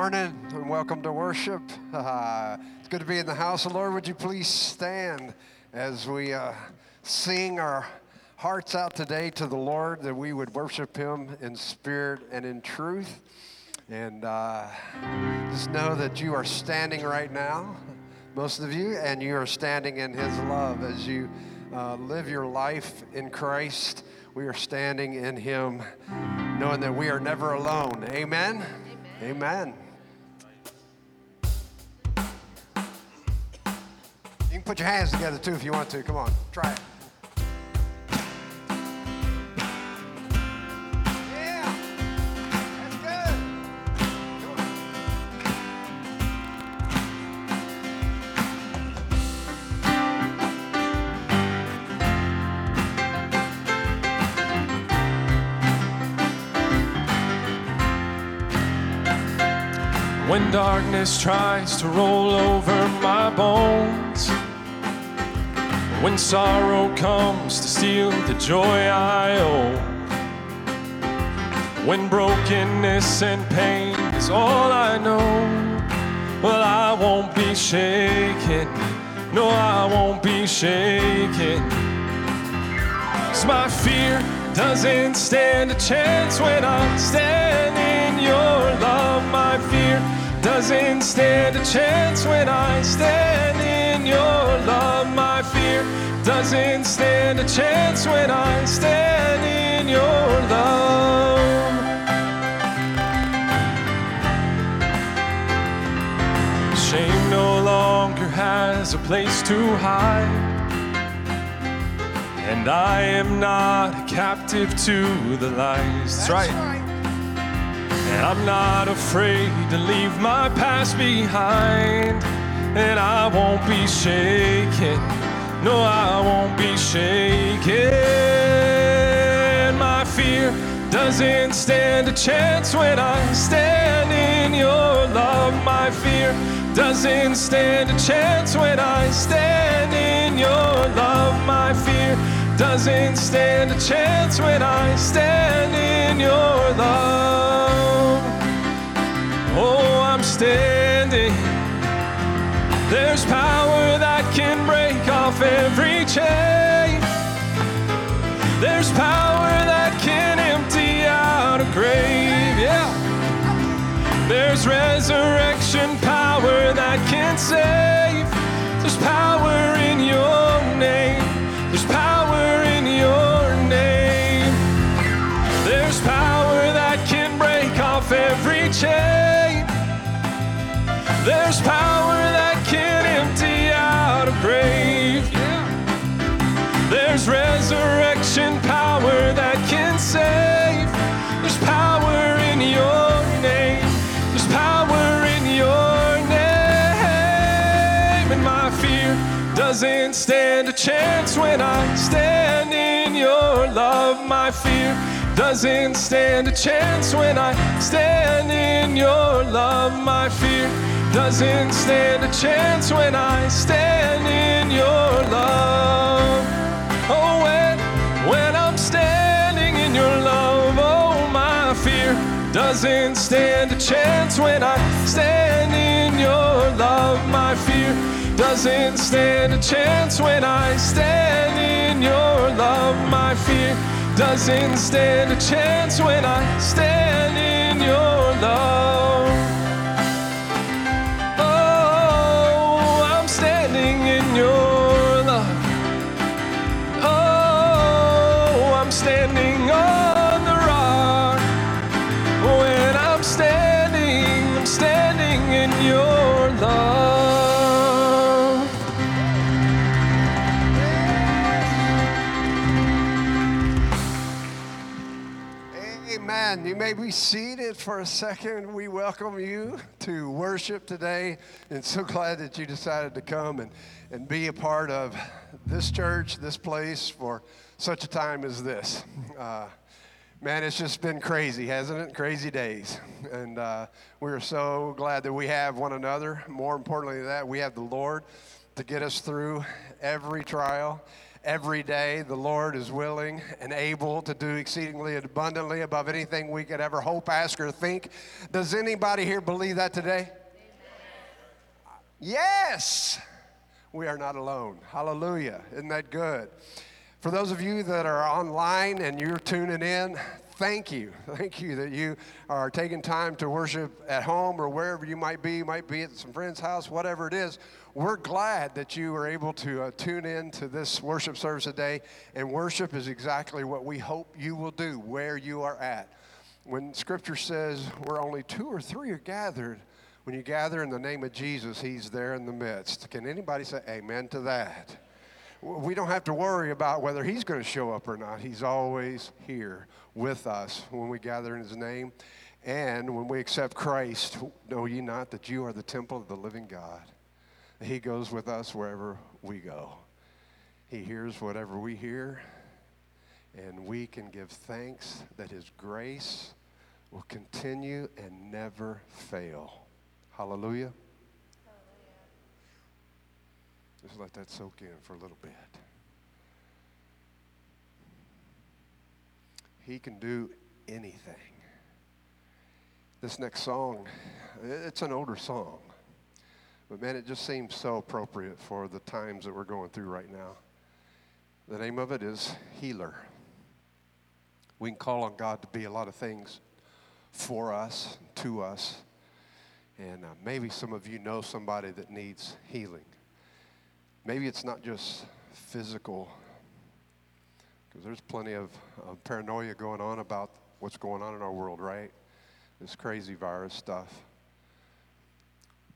morning and welcome to worship. Uh, it's good to be in the house of the Lord. Would you please stand as we uh, sing our hearts out today to the Lord that we would worship Him in spirit and in truth? And uh, just know that you are standing right now, most of you, and you are standing in His love as you uh, live your life in Christ. We are standing in Him, knowing that we are never alone. Amen. Amen. Put your hands together too if you want to. Come on, try it. When darkness tries to roll over when sorrow comes to steal the joy I own, when brokenness and pain is all I know, well, I won't be shaken. No, I won't be shaken. Cause my fear doesn't stand a chance when I stand in your love. Doesn't stand a chance when I stand in your love. My fear doesn't stand a chance when I stand in your love. Shame no longer has a place to hide. And I am not a captive to the lies. That's right. And I'm not afraid to leave my past behind. And I won't be shaken. No, I won't be shaken. My fear doesn't stand a chance when I stand in your love. My fear doesn't stand a chance when I stand in your love. My fear doesn't stand a chance when I stand in your love. Oh, I'm standing. There's power that can break off every chain. There's power that can empty out a grave. Yeah. There's resurrection power that can save. There's power in your name. There's power There's power that can empty out a grave. There's resurrection power that can save. There's power in your name. There's power in your name. And my fear doesn't stand a chance when I stand in your love. My fear doesn't stand a chance when I stand in your love. My fear doesn't stand a chance when I stand in your love. Oh, when, when I'm standing in your love, oh, my fear doesn't stand a chance when I stand in your love. My fear doesn't stand a chance when I stand in your love. My fear doesn't stand a chance when I stand in your love. May be seated for a second. We welcome you to worship today and so glad that you decided to come and, and be a part of this church, this place for such a time as this. Uh, man, it's just been crazy, hasn't it? Crazy days. And uh, we're so glad that we have one another. More importantly than that, we have the Lord to get us through every trial, every day. The Lord is willing and able to do exceedingly abundantly above anything we could ever hope, ask, or think. Does anybody here believe that today? Yes, we are not alone. Hallelujah. Isn't that good? For those of you that are online and you're tuning in, thank you. Thank you that you are taking time to worship at home or wherever you might be. You might be at some friend's house, whatever it is. We're glad that you are able to uh, tune in to this worship service today. And worship is exactly what we hope you will do where you are at. When scripture says where only two or three are gathered, when you gather in the name of Jesus, He's there in the midst. Can anybody say amen to that? We don't have to worry about whether He's going to show up or not. He's always here with us when we gather in His name. And when we accept Christ, know ye not that you are the temple of the living God? He goes with us wherever we go. He hears whatever we hear, and we can give thanks that His grace will continue and never fail. Hallelujah. Just let that soak in for a little bit. He can do anything. This next song, it's an older song, but man, it just seems so appropriate for the times that we're going through right now. The name of it is Healer. We can call on God to be a lot of things for us, to us. And uh, maybe some of you know somebody that needs healing. Maybe it's not just physical, because there's plenty of uh, paranoia going on about what's going on in our world, right? This crazy virus stuff.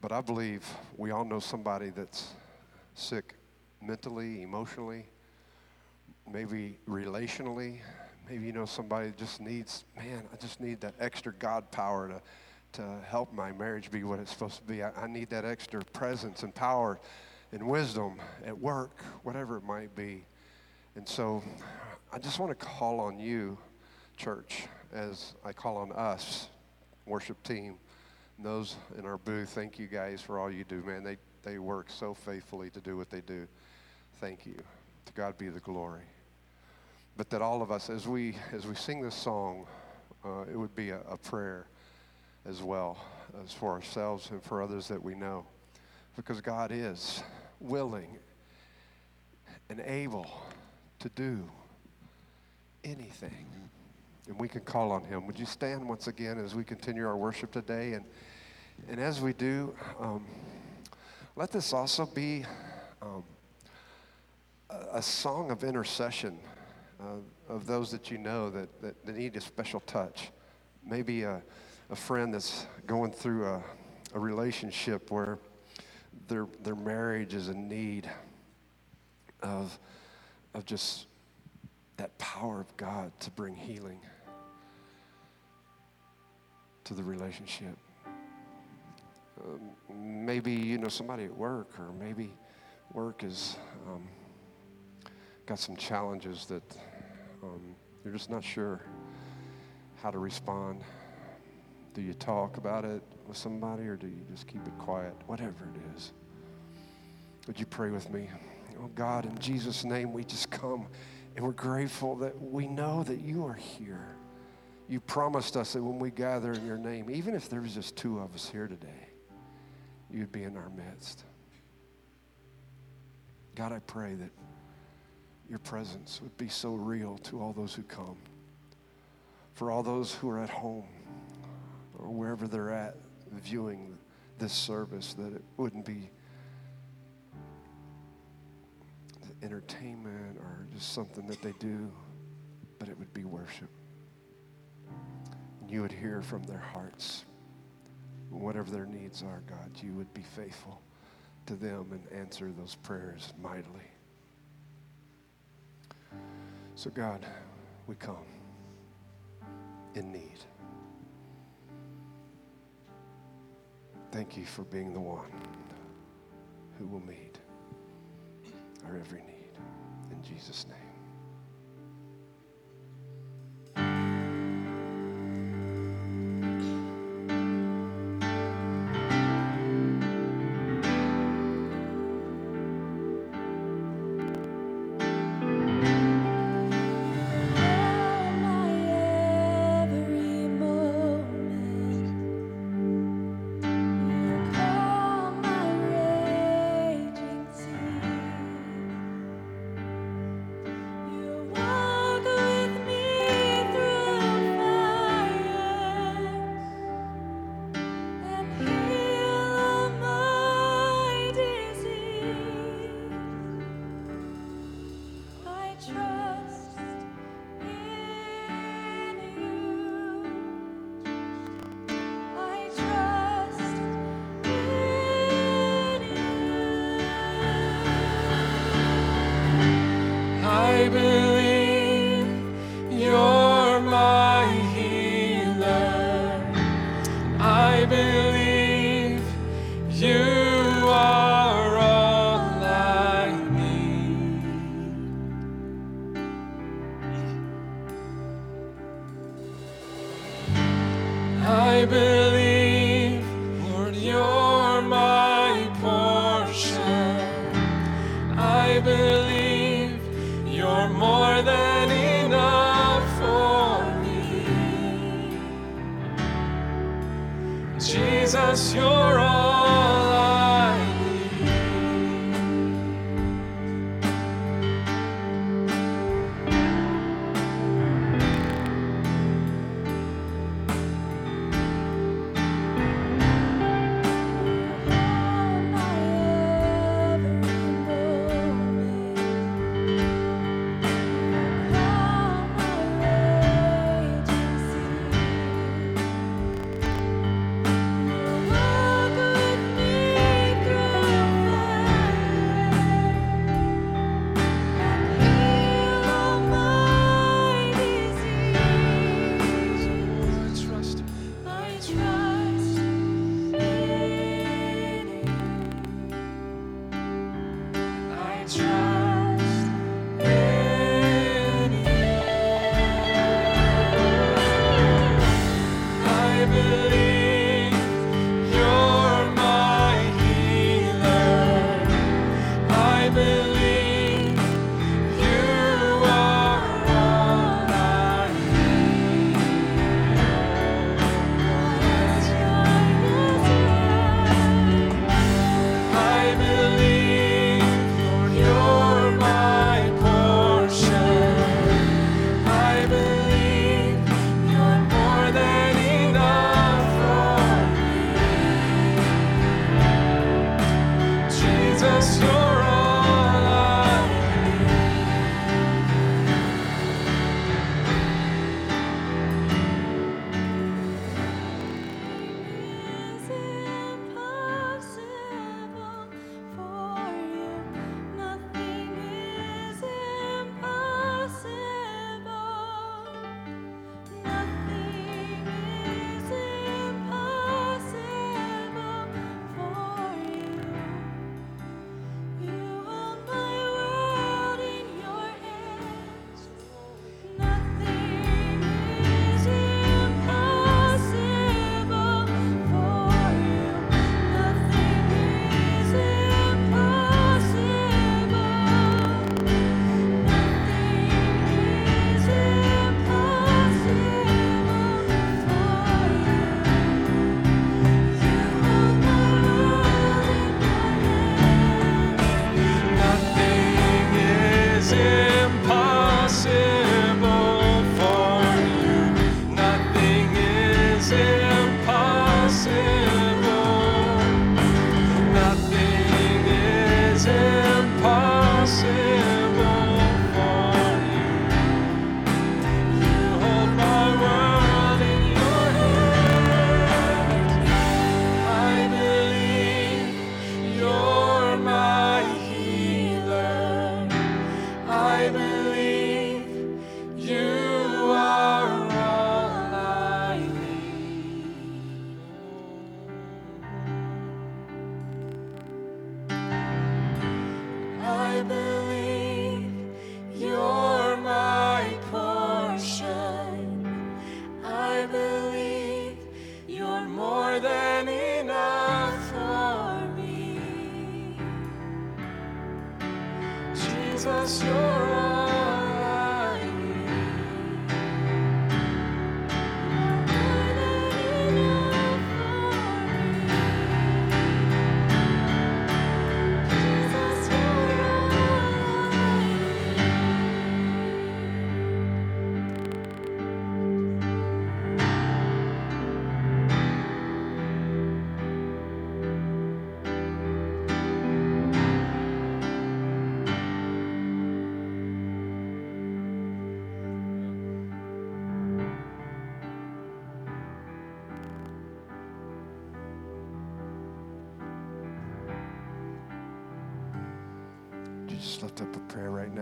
But I believe we all know somebody that's sick mentally, emotionally, maybe relationally. Maybe you know somebody just needs, man, I just need that extra God power to to help my marriage be what it's supposed to be. I, I need that extra presence and power and wisdom at work, whatever it might be. And so I just want to call on you, church, as I call on us, worship team, those in our booth. Thank you guys for all you do, man. They, they work so faithfully to do what they do. Thank you. To God be the glory. But that all of us, as we, as we sing this song, uh, it would be a, a prayer as well as for ourselves and for others that we know. Because God is willing and able to do anything. And we can call on him. Would you stand once again as we continue our worship today? And, and as we do, um, let this also be um, a, a, song of intercession uh, of those that you know that, that, that need a special touch. Maybe a a friend that's going through a, a relationship where their, their marriage is in need of, of just that power of God to bring healing to the relationship. Um, maybe you know somebody at work, or maybe work has um, got some challenges that um, you're just not sure how to respond. Do you talk about it with somebody or do you just keep it quiet? Whatever it is. Would you pray with me? Oh God, in Jesus' name, we just come and we're grateful that we know that you are here. You promised us that when we gather in your name, even if there was just two of us here today, you'd be in our midst. God, I pray that your presence would be so real to all those who come. For all those who are at home, or wherever they're at viewing this service, that it wouldn't be entertainment or just something that they do, but it would be worship. You would hear from their hearts. Whatever their needs are, God, you would be faithful to them and answer those prayers mightily. So, God, we come in need. Thank you for being the one who will meet our every need. In Jesus' name.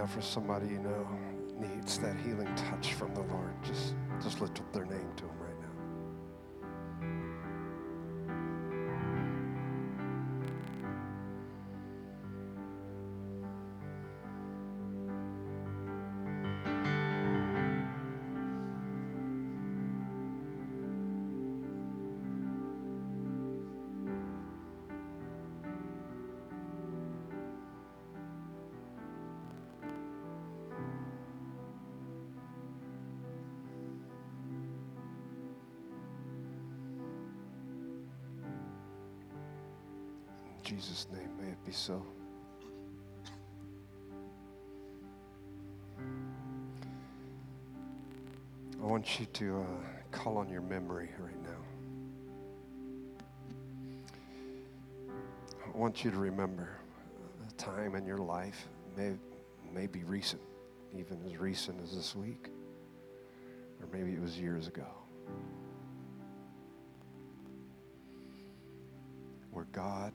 Now for somebody you know needs that healing touch Jesus' name, may it be so. I want you to uh, call on your memory right now. I want you to remember a time in your life, may, may be recent, even as recent as this week, or maybe it was years ago, where God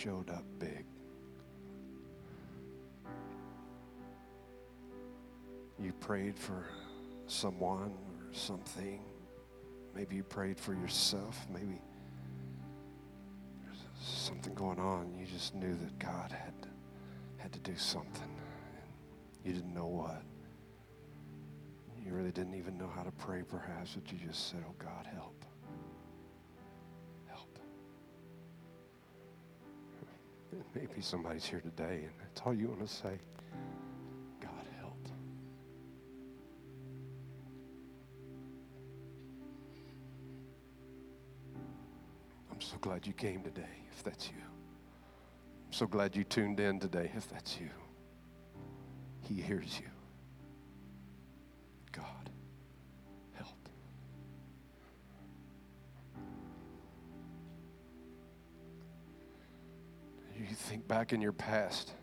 showed up big. You prayed for someone or something. Maybe you prayed for yourself. Maybe there's something going on. You just knew that God had had to do something. And you didn't know what. You really didn't even know how to pray, perhaps, but you just said, Oh, God, help. Help. Maybe somebody's here today, and that's all you want to say. God, help. I'm so glad you came today, if that's you. I'm so glad you tuned in today, if that's you. He hears you. Think back in your past,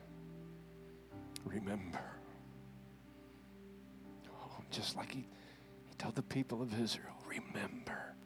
remember. Oh, just like he, he told the people of Israel, remember. Remember.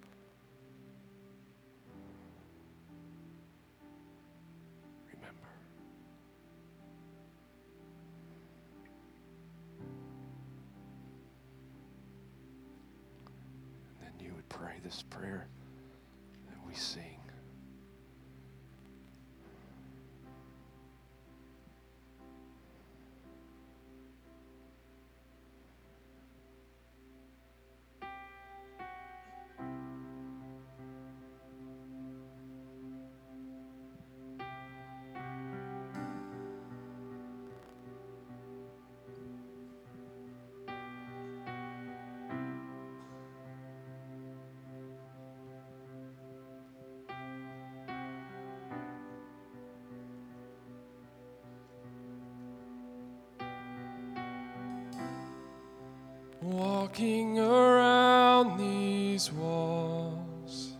Walking around these walls,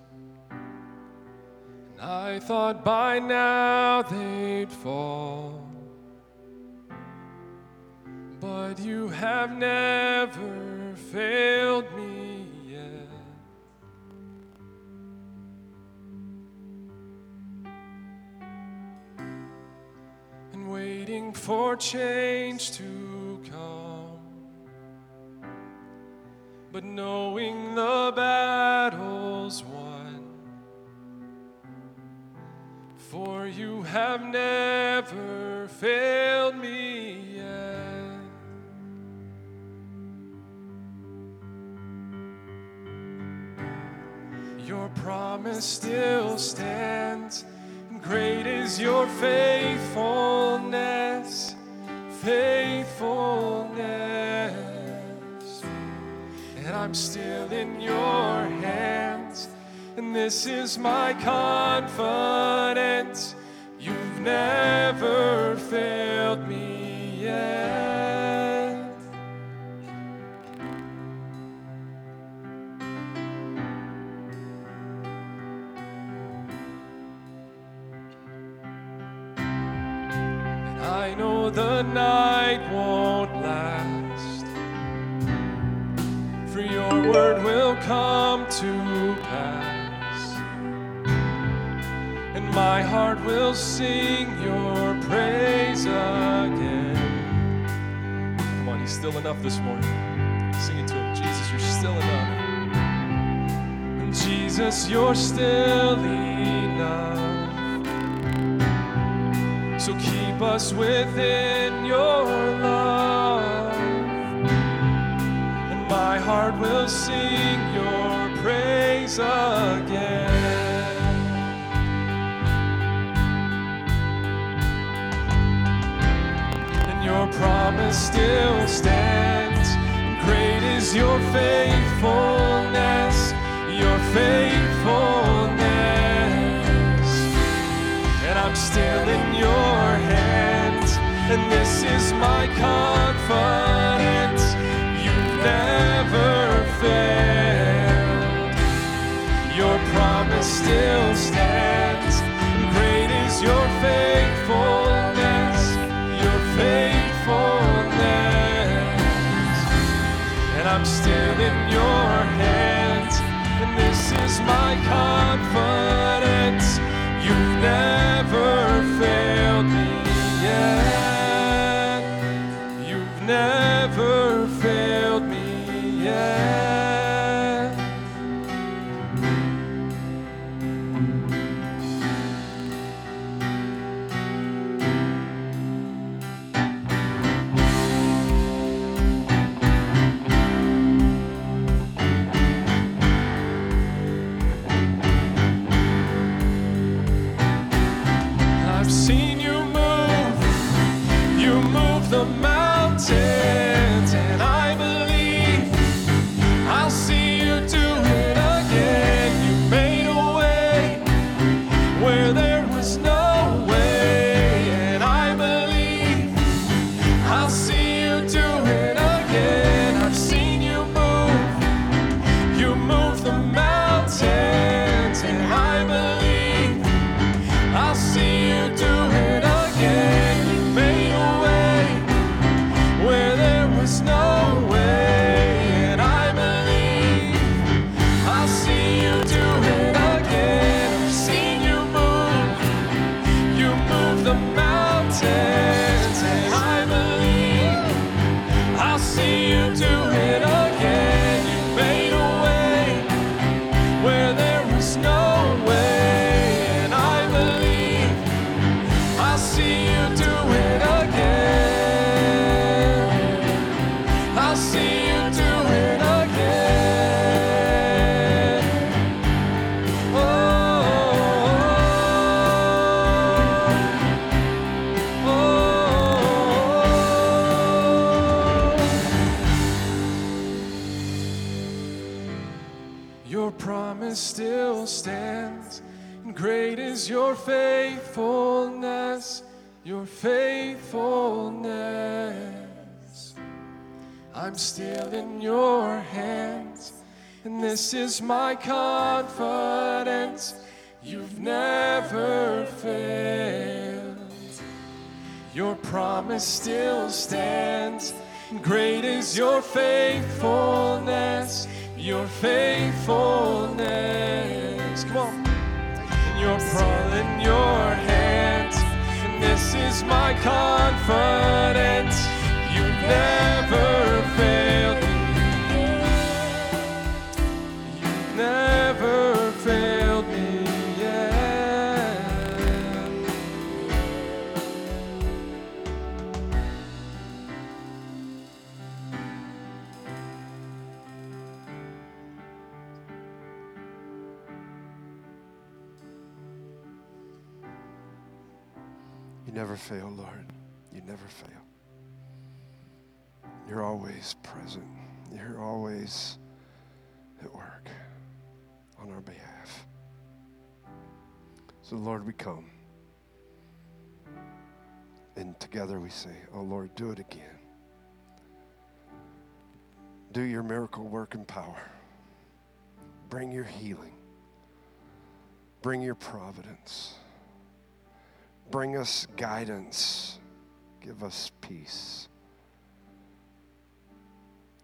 and I thought by now they'd fall. But you have never failed me yet. And waiting for change to but knowing the battle's won. For you have never failed me yet. Your promise still stands, and great is your faithfulness, faithfulness I'm still in your hands. And this is my confidence. You've never sing your praise again. Come on, he's still enough this morning. Sing it to him. Jesus, you're still enough. And Jesus, you're still enough. So keep us within your love. And my heart will sing your praise again. Promise still stands. Great is your faithfulness, your faithfulness. And I'm still in your hands, and this is my confidence. You've never failed. Your promise still stands. Great is your faithfulness, Still in your hands, and this is my confidence. You've never in your hands, and this is my confidence. You've never failed. Your promise still stands. Great is your faithfulness, your faithfulness. Come on. You're pro in your hands, and this is my confidence. You've never failed never fail, Lord. You never fail. You're always present. You're always at work on our behalf. So, Lord, we come. And together we say, Oh, Lord, do it again. Do your miracle work and power. Bring your healing. Bring your providence. Bring us guidance. Give us peace.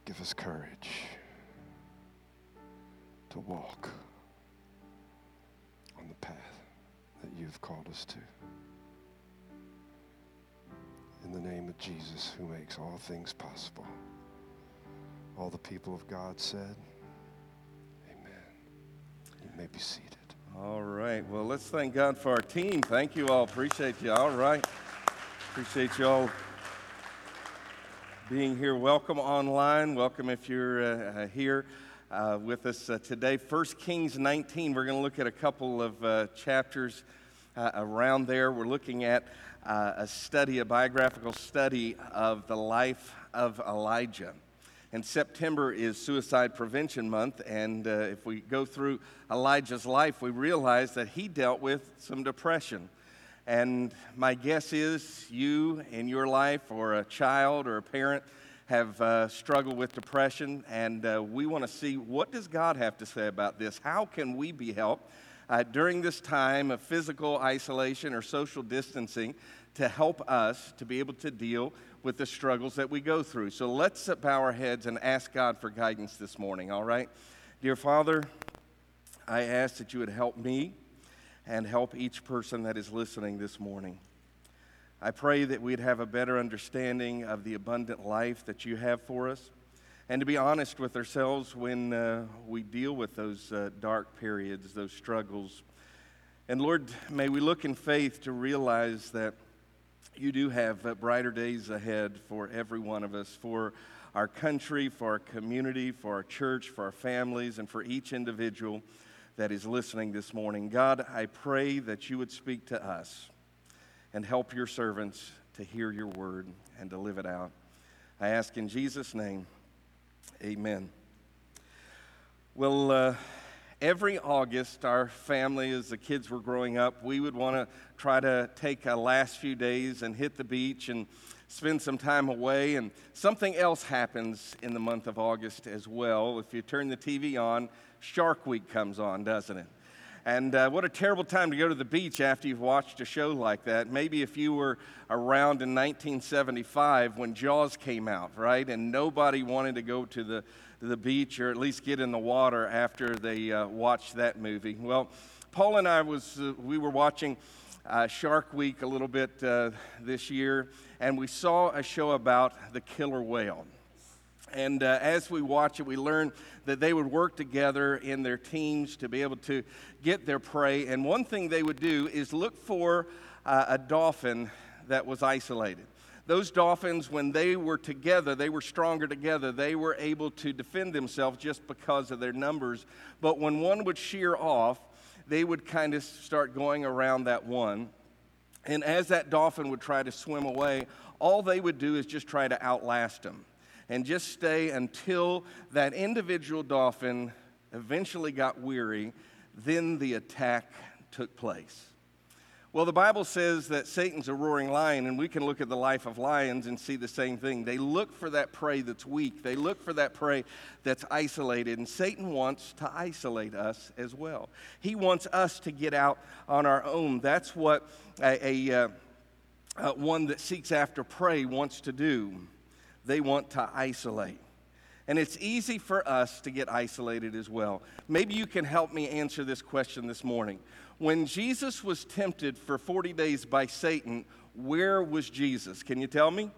Give us courage to walk on the path that you've called us to. in the name of Jesus who makes all things possible. All the people of God said, Amen. You may be seated. All right. Well, let's thank God for our team. Thank you all. Appreciate you. All right. Appreciate you all being here. Welcome online. Welcome if you're uh, uh, here uh, with us uh, today. 1 Kings 19. We're going to look at a couple of uh, chapters uh, around there. We're looking at a study, a biographical study of the life of Elijah. And September is Suicide Prevention Month, and uh, if we go through Elijah's life, we realize that he dealt with some depression. And my guess is you in your life, or a child or a parent, have uh, struggled with depression, and uh, we want to see what does God have to say about this? How can we be helped uh, during this time of physical isolation or social distancing to help us to be able to deal with the struggles that we go through? So let's bow our heads and ask God for guidance this morning, all right? Dear Father, I ask that you would help me and help each person that is listening this morning. I pray that we'd have a better understanding of the abundant life that you have for us, and to be honest with ourselves when uh, we deal with those uh, dark periods, those struggles. And Lord, may we look in faith to realize that you do have uh, brighter days ahead for every one of us, for our country, for our community, for our church, for our families, and for each individual that is listening this morning. God, I pray that you would speak to us and help your servants to hear your word and to live it out. I ask in Jesus' name, amen. Well, uh, every August, our family, as the kids were growing up, we would want to try to take a last few days and hit the beach and spend some time away. And something else happens in the month of August as well. If you turn the TV on, Shark Week comes on, doesn't it? And uh, what a terrible time to go to the beach after you've watched a show like that. Maybe if you were around in 1975 when Jaws came out, right? And nobody wanted to go to the, the beach or at least get in the water after they uh, watched that movie. Well, Paul and I was, uh, we were watching uh, Shark Week a little bit uh, this year, and we saw a show about the killer whale. And uh, as we watch it, we learn that they would work together in their teams to be able to get their prey. And one thing they would do is look for uh, a dolphin that was isolated. Those dolphins, when they were together, they were stronger together. They were able to defend themselves just because of their numbers. But when one would shear off, they would kind of start going around that one. And as that dolphin would try to swim away, all they would do is just try to outlast him and just stay until that individual dolphin eventually got weary. Then the attack took place. Well, the Bible says that Satan's a roaring lion, and we can look at the life of lions and see the same thing. They look for that prey that's weak, they look for that prey that's isolated, and Satan wants to isolate us as well. He wants us to get out on our own. That's what a, a uh, uh, one that seeks after prey wants to do. They want to isolate. And it's easy for us to get isolated as well. Maybe you can help me answer this question this morning. When Jesus was tempted for 40 days by Satan, where was Jesus? Can you tell me?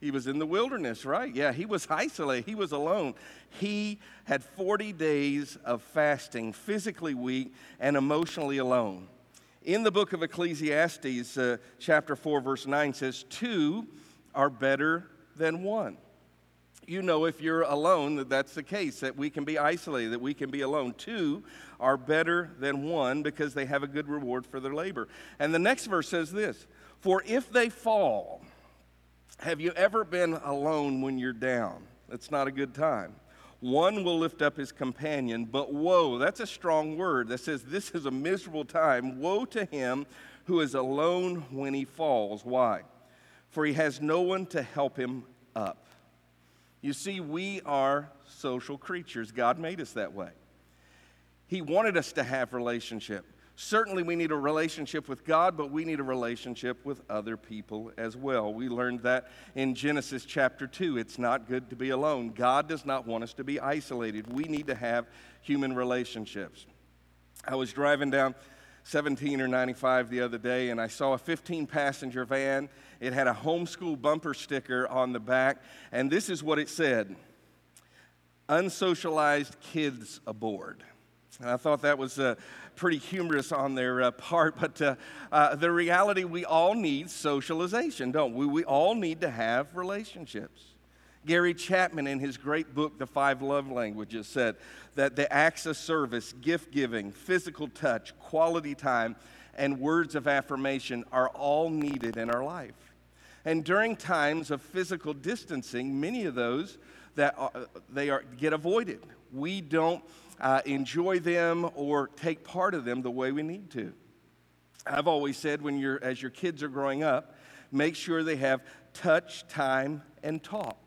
He was in the wilderness, right? Yeah, he was isolated. He was alone. He had 40 days of fasting, physically weak and emotionally alone. In the book of Ecclesiastes, uh, chapter 4, verse 9 says, Two are better than one. You know, if you're alone, that that's the case, that we can be isolated, that we can be alone. Two are better than one because they have a good reward for their labor. And the next verse says this For if they fall, have you ever been alone when you're down? That's not a good time. One will lift up his companion, but woe, that's a strong word that says this is a miserable time. Woe to him who is alone when he falls. Why? For he has no one to help him up. You see, we are social creatures. God made us that way. He wanted us to have relationship. Certainly, we need a relationship with God, but we need a relationship with other people as well. We learned that in Genesis chapter 2. It's not good to be alone. God does not want us to be isolated. We need to have human relationships. I was driving down 17 or 95 the other day, and I saw a 15 passenger van. It had a homeschool bumper sticker on the back, and this is what it said Unsocialized kids aboard. And I thought that was uh, pretty humorous on their uh, part, but uh, uh, the reality we all need socialization, don't we? We all need to have relationships. Gary Chapman, in his great book, The Five Love Languages, said that the acts of service, gift giving, physical touch, quality time, and words of affirmation are all needed in our life. And during times of physical distancing, many of those that are, they are, get avoided. We don't uh, enjoy them or take part of them the way we need to. I've always said when you're, as your kids are growing up, make sure they have touch, time, and talk.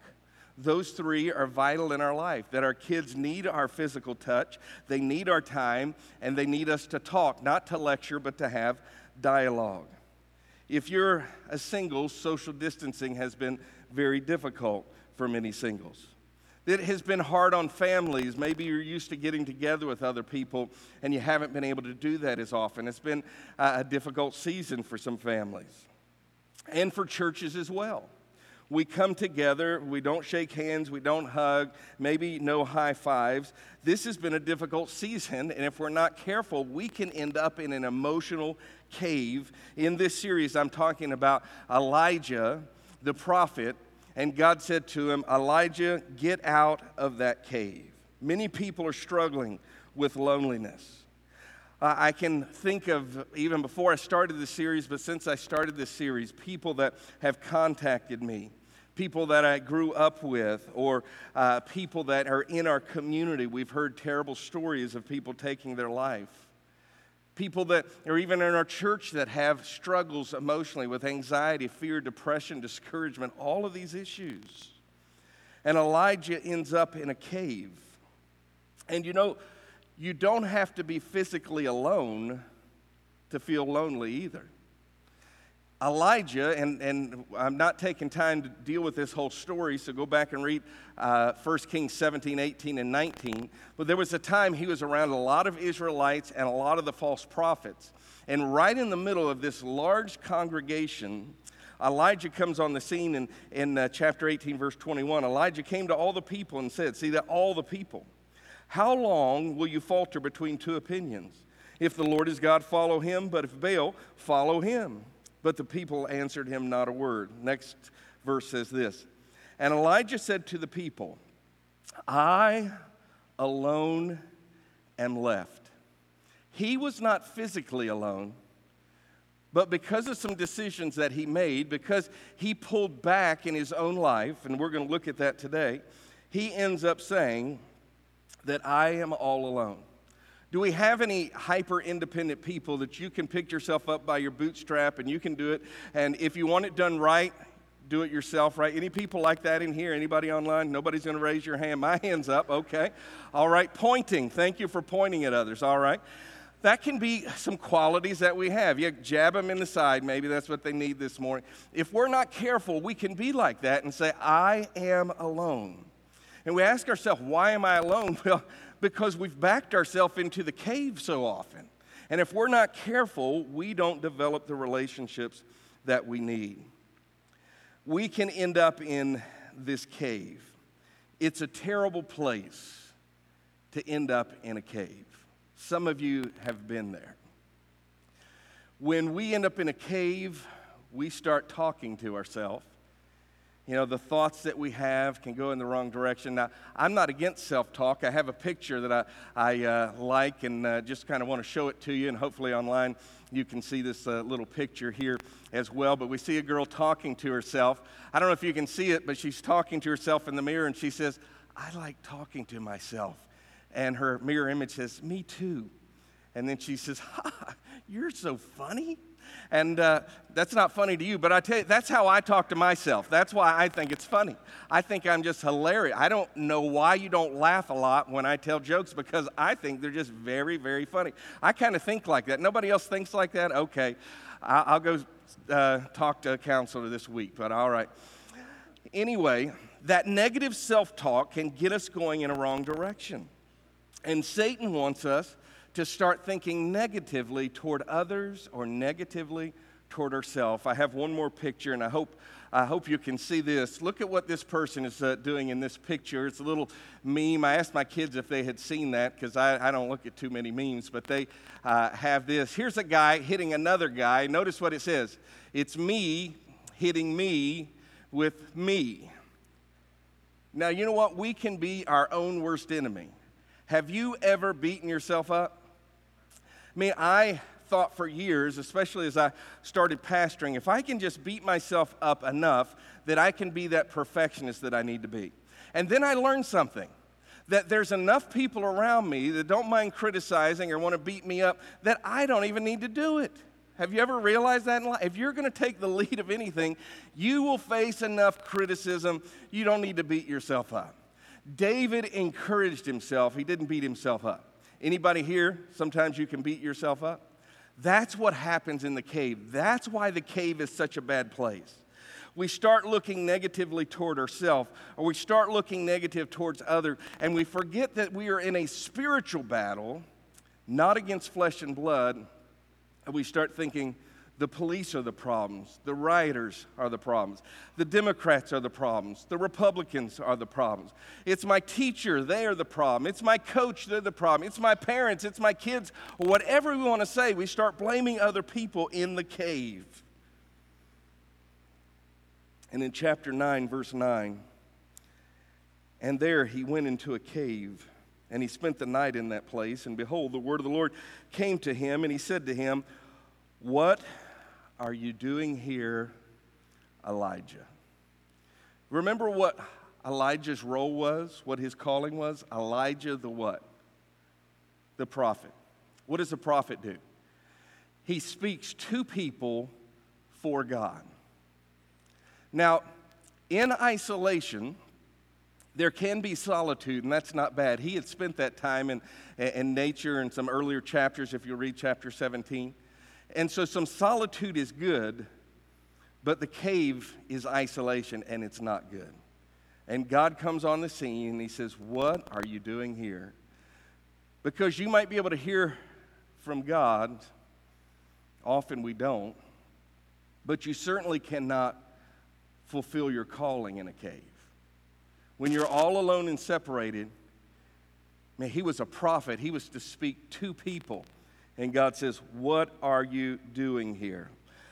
Those three are vital in our life, that our kids need our physical touch, they need our time, and they need us to talk, not to lecture, but to have dialogue. If you're a single, social distancing has been very difficult for many singles. It has been hard on families. Maybe you're used to getting together with other people and you haven't been able to do that as often. It's been uh, a difficult season for some families and for churches as well. We come together, we don't shake hands, we don't hug, maybe no high fives. This has been a difficult season, and if we're not careful, we can end up in an emotional cave. In this series, I'm talking about Elijah, the prophet, and God said to him, Elijah, get out of that cave. Many people are struggling with loneliness. I can think of, even before I started the series, but since I started this series, people that have contacted me, people that I grew up with, or uh, people that are in our community. We've heard terrible stories of people taking their life. People that are even in our church that have struggles emotionally with anxiety, fear, depression, discouragement, all of these issues. And Elijah ends up in a cave. And you know, you don't have to be physically alone to feel lonely either. Elijah, and, and I'm not taking time to deal with this whole story, so go back and read uh, 1 Kings 17, 18, and 19. But there was a time he was around a lot of Israelites and a lot of the false prophets. And right in the middle of this large congregation, Elijah comes on the scene in, in uh, chapter 18, verse 21. Elijah came to all the people and said, See that all the people, how long will you falter between two opinions? If the Lord is God, follow him, but if Baal, follow him. But the people answered him not a word. Next verse says this And Elijah said to the people, I alone am left. He was not physically alone, but because of some decisions that he made, because he pulled back in his own life, and we're going to look at that today, he ends up saying that I am all alone. Do we have any hyper independent people that you can pick yourself up by your bootstrap and you can do it? And if you want it done right, do it yourself, right? Any people like that in here? Anybody online? Nobody's going to raise your hand. My hand's up, okay. All right, pointing. Thank you for pointing at others, all right. That can be some qualities that we have. You jab them in the side, maybe that's what they need this morning. If we're not careful, we can be like that and say, I am alone. And we ask ourselves, why am I alone? Well, because we've backed ourselves into the cave so often. And if we're not careful, we don't develop the relationships that we need. We can end up in this cave. It's a terrible place to end up in a cave. Some of you have been there. When we end up in a cave, we start talking to ourselves you know, the thoughts that we have can go in the wrong direction. Now, I'm not against self talk. I have a picture that I, I uh, like and uh, just kind of want to show it to you, and hopefully online you can see this uh, little picture here as well. But we see a girl talking to herself. I don't know if you can see it, but she's talking to herself in the mirror, and she says, I like talking to myself. And her mirror image says, Me too. And then she says, Ha, you're so funny. And uh, that's not funny to you, but I tell you, that's how I talk to myself. That's why I think it's funny. I think I'm just hilarious. I don't know why you don't laugh a lot when I tell jokes because I think they're just very, very funny. I kind of think like that. Nobody else thinks like that? Okay. I'll go uh, talk to a counselor this week, but all right. Anyway, that negative self talk can get us going in a wrong direction. And Satan wants us to start thinking negatively toward others or negatively toward herself. I have one more picture, and I hope, I hope you can see this. Look at what this person is uh, doing in this picture. It's a little meme. I asked my kids if they had seen that because I, I don't look at too many memes, but they uh, have this. Here's a guy hitting another guy. Notice what it says it's me hitting me with me. Now, you know what? We can be our own worst enemy. Have you ever beaten yourself up? Mean, I thought for years, especially as I started pastoring, if I can just beat myself up enough that I can be that perfectionist that I need to be. And then I learned something that there's enough people around me that don't mind criticizing or want to beat me up that I don't even need to do it. Have you ever realized that in life? If you're going to take the lead of anything, you will face enough criticism. You don't need to beat yourself up. David encouraged himself. He didn't beat himself up. Anybody here? Sometimes you can beat yourself up. That's what happens in the cave. That's why the cave is such a bad place. We start looking negatively toward ourselves, or we start looking negative towards others, and we forget that we are in a spiritual battle, not against flesh and blood. And we start thinking the police are the problems, the rioters are the problems, the Democrats are the problems, the Republicans are the problems. It's my teacher, they are the problem. It's my coach, they're the problem. It's my parents, it's my kids, whatever we want to say, we start blaming other people in the cave. And in chapter 9, verse 9, and there he went into a cave, and he spent the night in that place. And behold, the word of the Lord came to him, and he said to him, What are you doing here, Elijah? Remember what Elijah's role was, what his calling was? Elijah the what? The prophet. What does a prophet do? He speaks to people for God. Now, in isolation, there can be solitude, and that's not bad. He had spent that time in, in nature in some earlier chapters, if you read chapter 17. And so some solitude is good, but the cave is isolation, and it's not good. And God comes on the scene and he says, What are you doing here? Because you might be able to hear from God, often we don't, but you certainly cannot fulfill your calling in a cave. When you're all alone and separated, man, he was a prophet. He was to speak to people. And God says, What are you doing here?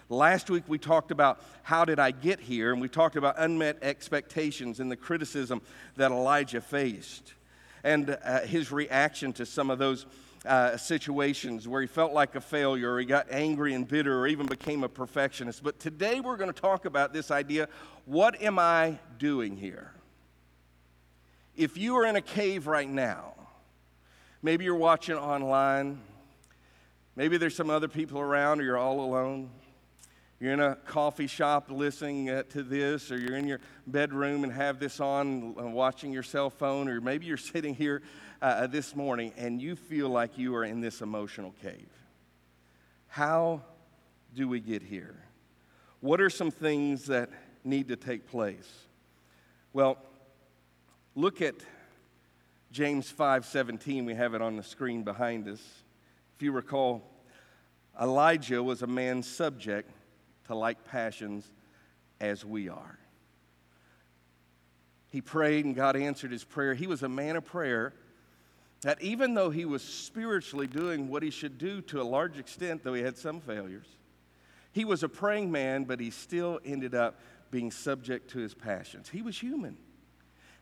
Last week we talked about how did I get here, and we talked about unmet expectations and the criticism that Elijah faced and uh, his reaction to some of those uh, situations where he felt like a failure, or he got angry and bitter, or even became a perfectionist. But today we're going to talk about this idea what am I doing here? If you are in a cave right now, maybe you're watching online, maybe there's some other people around, or you're all alone. You're in a coffee shop listening uh, to this, or you're in your bedroom and have this on, uh, watching your cell phone, or maybe you're sitting here uh, this morning and you feel like you are in this emotional cave. How do we get here? What are some things that need to take place? Well, look at James 5:17. We have it on the screen behind us. If you recall, Elijah was a man subject to like passions as we are. He prayed and God answered his prayer. He was a man of prayer that even though he was spiritually doing what he should do to a large extent, though he had some failures, he was a praying man, but he still ended up being subject to his passions. He was human.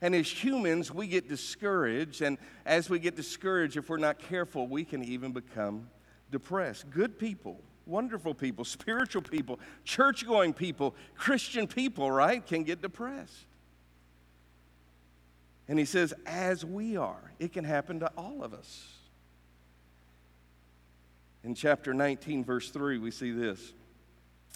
And as humans, we get discouraged. And as we get discouraged, if we're not careful, we can even become depressed. Good people, wonderful people, spiritual people, church going people, Christian people, right, can get depressed. And he says, as we are, it can happen to all of us. In chapter 19, verse 3, we see this.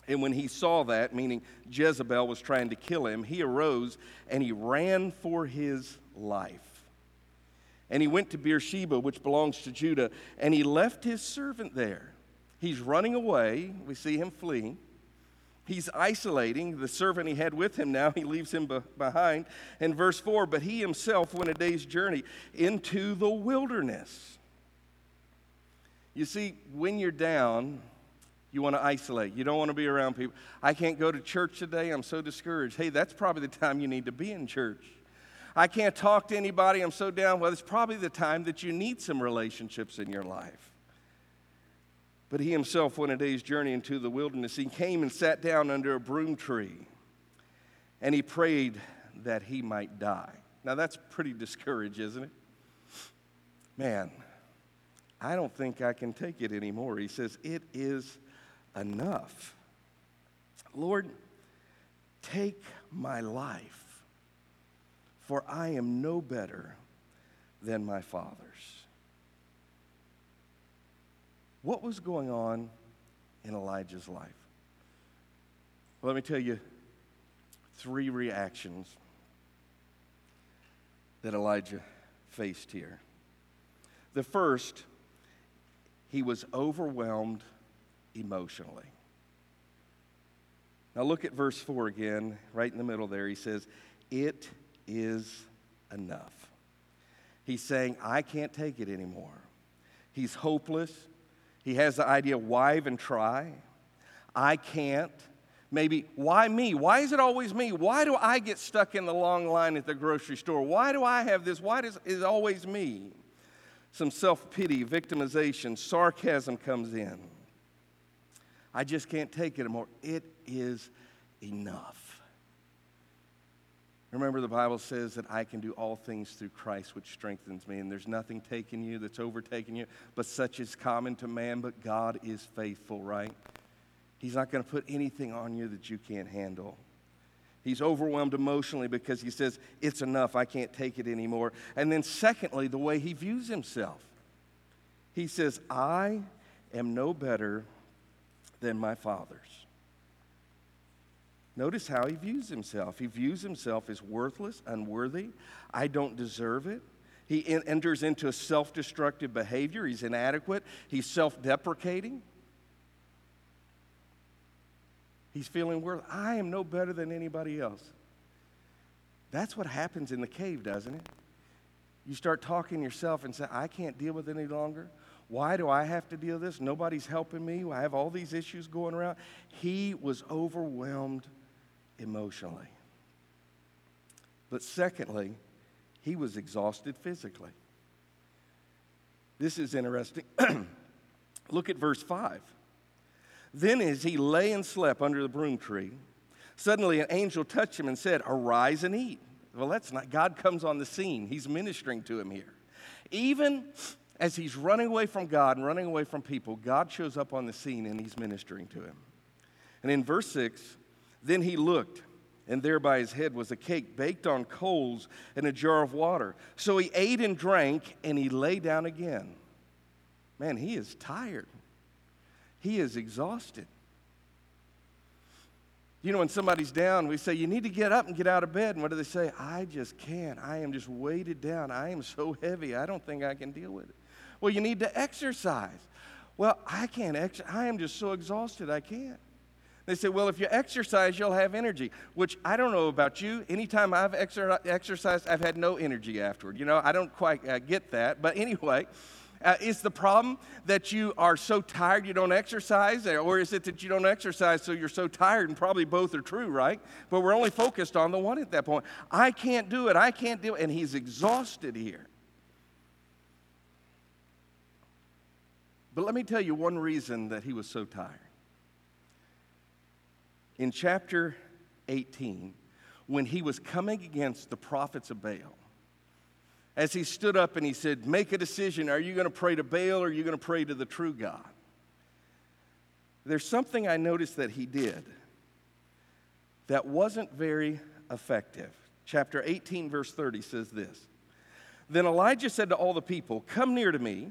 And when he saw that, meaning Jezebel was trying to kill him, he arose and he ran for his life. And he went to Beersheba, which belongs to Judah, and he left his servant there. He's running away. We see him fleeing. He's isolating the servant he had with him now, he leaves him be- behind. In verse 4, but he himself went a day's journey into the wilderness. You see, when you're down, you want to isolate. You don't want to be around people. I can't go to church today. I'm so discouraged. Hey, that's probably the time you need to be in church. I can't talk to anybody. I'm so down. Well, it's probably the time that you need some relationships in your life. But he himself went a day's journey into the wilderness. He came and sat down under a broom tree and he prayed that he might die. Now, that's pretty discouraged, isn't it? Man, I don't think I can take it anymore. He says, It is enough. Lord, take my life, for I am no better than my father's. What was going on in Elijah's life? Well, let me tell you three reactions that Elijah faced here. The first, he was overwhelmed emotionally. Now look at verse 4 again, right in the middle there. He says, It is enough. He's saying, I can't take it anymore. He's hopeless. He has the idea, why even try? I can't. Maybe, why me? Why is it always me? Why do I get stuck in the long line at the grocery store? Why do I have this? Why does, is it always me? Some self pity, victimization, sarcasm comes in. I just can't take it anymore. It is enough. Remember, the Bible says that I can do all things through Christ, which strengthens me, and there's nothing taking you that's overtaking you, but such is common to man, but God is faithful, right? He's not going to put anything on you that you can't handle. He's overwhelmed emotionally because he says, It's enough, I can't take it anymore. And then, secondly, the way he views himself. He says, I am no better than my fathers. Notice how he views himself. He views himself as worthless, unworthy. I don't deserve it. He en- enters into a self destructive behavior. He's inadequate. He's self deprecating. He's feeling worth. I am no better than anybody else. That's what happens in the cave, doesn't it? You start talking yourself and say, I can't deal with it any longer. Why do I have to deal with this? Nobody's helping me. I have all these issues going around. He was overwhelmed emotionally. But secondly, he was exhausted physically. This is interesting. Look at verse 5. Then, as he lay and slept under the broom tree, suddenly an angel touched him and said, Arise and eat. Well, that's not, God comes on the scene. He's ministering to him here. Even as he's running away from God and running away from people, God shows up on the scene and he's ministering to him. And in verse 6, then he looked, and there by his head was a cake baked on coals and a jar of water. So he ate and drank, and he lay down again. Man, he is tired. He is exhausted. You know, when somebody's down, we say, You need to get up and get out of bed. And what do they say? I just can't. I am just weighted down. I am so heavy. I don't think I can deal with it. Well, you need to exercise. Well, I can't exercise. I am just so exhausted. I can't. They say, Well, if you exercise, you'll have energy, which I don't know about you. Anytime I've exer- exercised, I've had no energy afterward. You know, I don't quite uh, get that. But anyway, uh, is the problem that you are so tired you don't exercise, or is it that you don't exercise so you're so tired? And probably both are true, right? But we're only focused on the one at that point. I can't do it. I can't do it. And he's exhausted here. But let me tell you one reason that he was so tired. In chapter 18, when he was coming against the prophets of Baal, as he stood up and he said, Make a decision. Are you going to pray to Baal or are you going to pray to the true God? There's something I noticed that he did that wasn't very effective. Chapter 18, verse 30 says this Then Elijah said to all the people, Come near to me.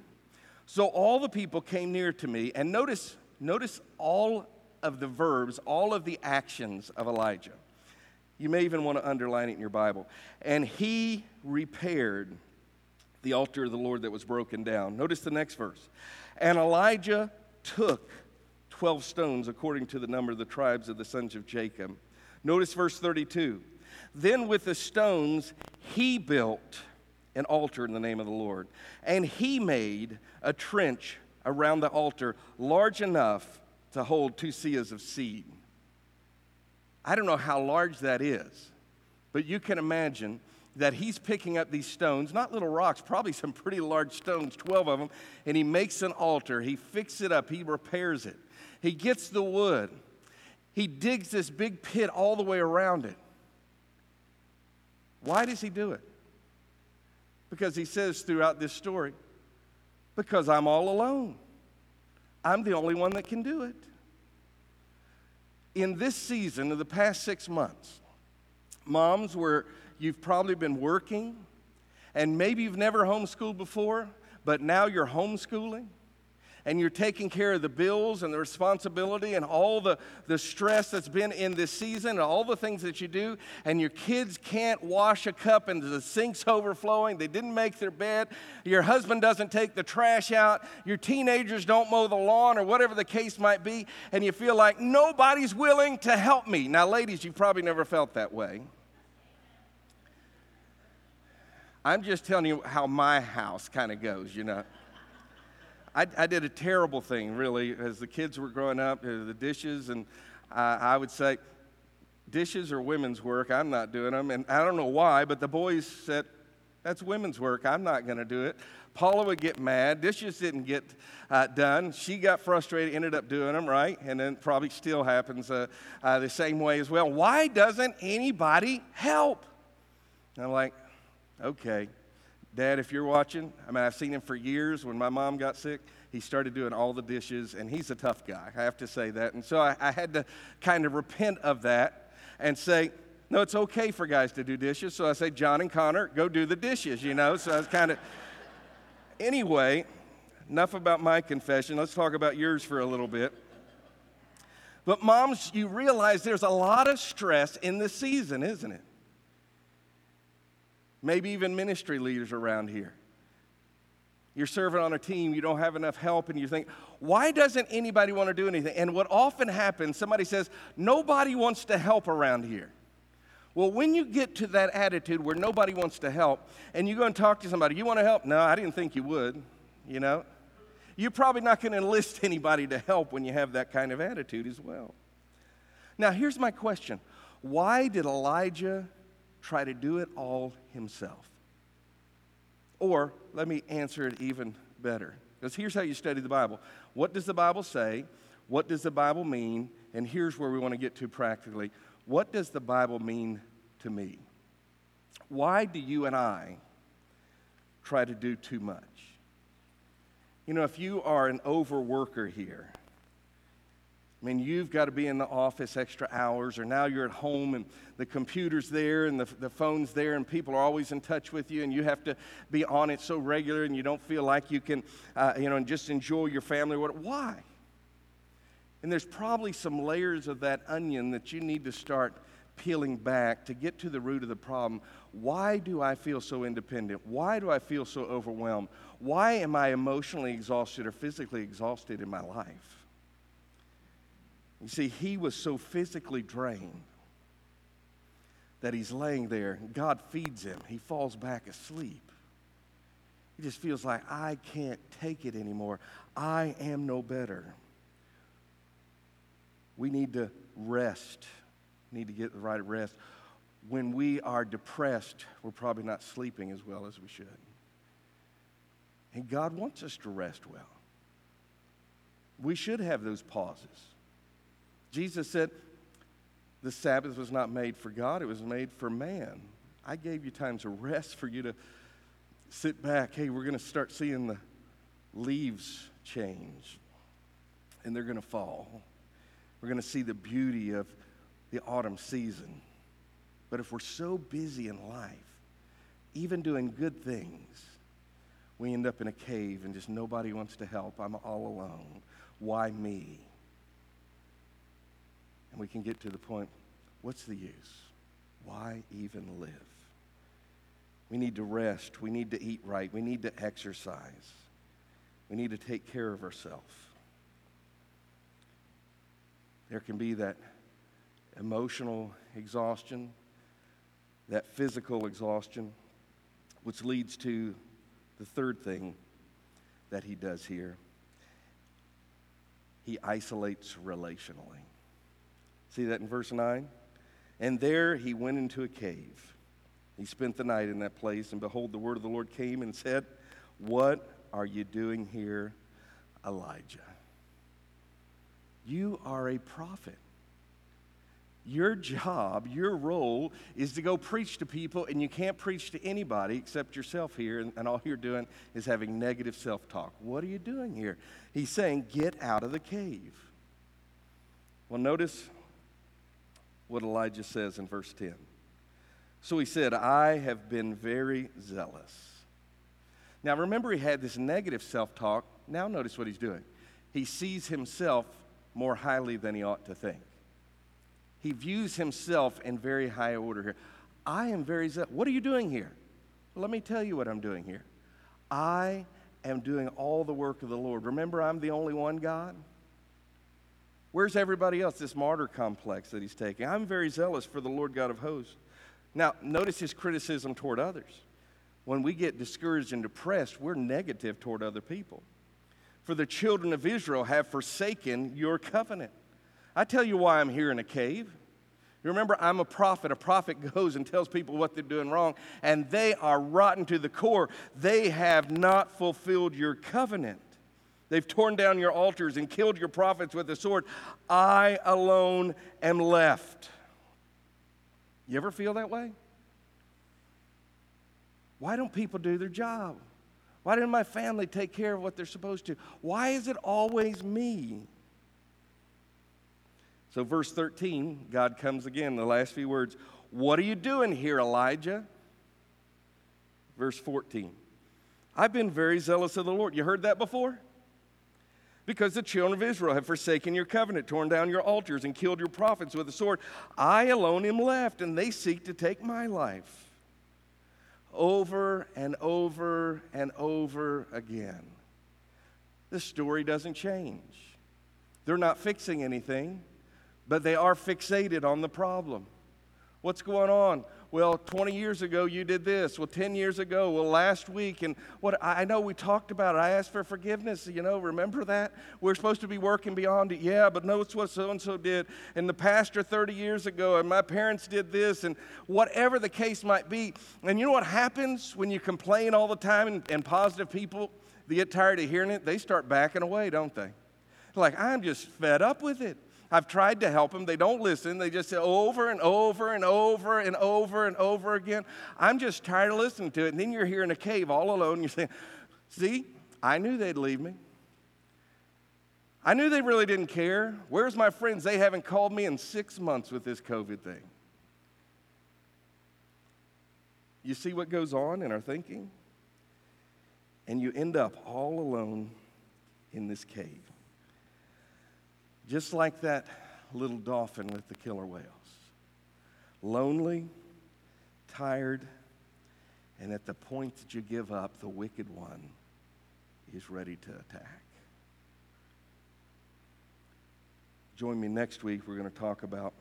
So all the people came near to me. And notice, notice all of the verbs, all of the actions of Elijah. You may even want to underline it in your Bible. And he repaired the altar of the Lord that was broken down. Notice the next verse. And Elijah took 12 stones according to the number of the tribes of the sons of Jacob. Notice verse 32. Then with the stones he built an altar in the name of the Lord. And he made a trench around the altar large enough to hold two seahs of seed. I don't know how large that is, but you can imagine that he's picking up these stones, not little rocks, probably some pretty large stones, 12 of them, and he makes an altar. He fixes it up, he repairs it. He gets the wood. He digs this big pit all the way around it. Why does he do it? Because he says throughout this story, because I'm all alone. I'm the only one that can do it. In this season of the past six months, moms where you've probably been working and maybe you've never homeschooled before, but now you're homeschooling and you're taking care of the bills and the responsibility and all the, the stress that's been in this season and all the things that you do, and your kids can't wash a cup and the sink's overflowing, they didn't make their bed, your husband doesn't take the trash out, your teenagers don't mow the lawn, or whatever the case might be, and you feel like nobody's willing to help me. Now, ladies, you've probably never felt that way. I'm just telling you how my house kind of goes, you know. I, I, did a terrible thing, really, as the kids were growing up, uh, the dishes, and uh, I would say, dishes are women's work, I'm not doing them. And I don't know why, but the boys said, that's women's work, I'm not going to do it. Paula would get mad. Dishes didn't get uh, done. She got frustrated, ended up doing them, right? And then probably still happens uh, uh, the same way as well. Why doesn't anybody help? And I'm like, okay. Dad, if you're watching, I mean, I've seen him for years. When my mom got sick, he started doing all the dishes, and he's a tough guy, I have to say that. And so I, I had to kind of repent of that and say, no, it's okay for guys to do dishes. So I say, John and Connor, go do the dishes, you know? So I was kind of. Anyway, enough about my confession. Let's talk about yours for a little bit. But, moms, you realize there's a lot of stress in this season, isn't it? Maybe even ministry leaders around here. You're serving on a team, you don't have enough help, and you think, why doesn't anybody want to do anything? And what often happens, somebody says, nobody wants to help around here. Well, when you get to that attitude where nobody wants to help, and you go and talk to somebody, you want to help? No, I didn't think you would, you know? You're probably not going to enlist anybody to help when you have that kind of attitude as well. Now, here's my question Why did Elijah try to do it all himself? Or let me answer it even better. Because here's how you study the Bible what does the Bible say? What does the Bible mean? And here's where we want to get to practically. What does the Bible mean to me? Why do you and I try to do too much? You know, if you are an overworker here, I mean, you've got to be in the office extra hours, or now you're at home and the computer's there and the, the phone's there, and people are always in touch with you, and you have to be on it so regular, and you don't feel like you can, uh, you know, and just enjoy your family. Or what? Why? And there's probably some layers of that onion that you need to start peeling back to get to the root of the problem. Why do I feel so independent? Why do I feel so overwhelmed? Why am I emotionally exhausted or physically exhausted in my life? You see, he was so physically drained that he's laying there. God feeds him. He falls back asleep. He just feels like, I can't take it anymore. I am no better. We need to rest. We need to get the right rest. When we are depressed, we're probably not sleeping as well as we should. And God wants us to rest well. We should have those pauses. Jesus said, The Sabbath was not made for God, it was made for man. I gave you time to rest for you to sit back. Hey, we're going to start seeing the leaves change, and they're going to fall. We're going to see the beauty of the autumn season. But if we're so busy in life, even doing good things, we end up in a cave and just nobody wants to help. I'm all alone. Why me? And we can get to the point what's the use? Why even live? We need to rest. We need to eat right. We need to exercise. We need to take care of ourselves. There can be that emotional exhaustion, that physical exhaustion, which leads to the third thing that he does here. he isolates relationally. See that in verse 9? And there he went into a cave. He spent the night in that place, and behold, the word of the Lord came and said, What are you doing here, Elijah? You are a prophet. Your job, your role is to go preach to people, and you can't preach to anybody except yourself here, and, and all you're doing is having negative self talk. What are you doing here? He's saying, Get out of the cave. Well, notice what Elijah says in verse 10. So he said, I have been very zealous. Now remember, he had this negative self talk. Now notice what he's doing. He sees himself more highly than he ought to think. He views himself in very high order here. I am very zealous. What are you doing here? Well, let me tell you what I'm doing here. I am doing all the work of the Lord. Remember, I'm the only one God? Where's everybody else? This martyr complex that he's taking. I'm very zealous for the Lord God of hosts. Now, notice his criticism toward others. When we get discouraged and depressed, we're negative toward other people. For the children of Israel have forsaken your covenant. I tell you why I'm here in a cave. You remember, I'm a prophet. A prophet goes and tells people what they're doing wrong, and they are rotten to the core. They have not fulfilled your covenant. They've torn down your altars and killed your prophets with the sword. I alone am left. You ever feel that way? Why don't people do their job? Why didn't my family take care of what they're supposed to? Why is it always me? So, verse 13, God comes again, the last few words. What are you doing here, Elijah? Verse 14, I've been very zealous of the Lord. You heard that before? Because the children of Israel have forsaken your covenant, torn down your altars, and killed your prophets with the sword. I alone am left, and they seek to take my life. Over and over and over again. The story doesn't change. They're not fixing anything, but they are fixated on the problem. What's going on? Well, 20 years ago you did this. Well, 10 years ago. Well, last week. And what I know we talked about it. I asked for forgiveness. You know, remember that? We're supposed to be working beyond it. Yeah, but notice what so and so did. And the pastor 30 years ago, and my parents did this, and whatever the case might be. And you know what happens when you complain all the time and, and positive people, they get tired of hearing it? They start backing away, don't they? Like, I'm just fed up with it. I've tried to help them. They don't listen. They just say over and over and over and over and over again. I'm just tired of listening to it. And then you're here in a cave all alone. And you're saying, see, I knew they'd leave me. I knew they really didn't care. Where's my friends? They haven't called me in six months with this COVID thing. You see what goes on in our thinking? And you end up all alone in this cave. Just like that little dolphin with the killer whales. Lonely, tired, and at the point that you give up, the wicked one is ready to attack. Join me next week. We're going to talk about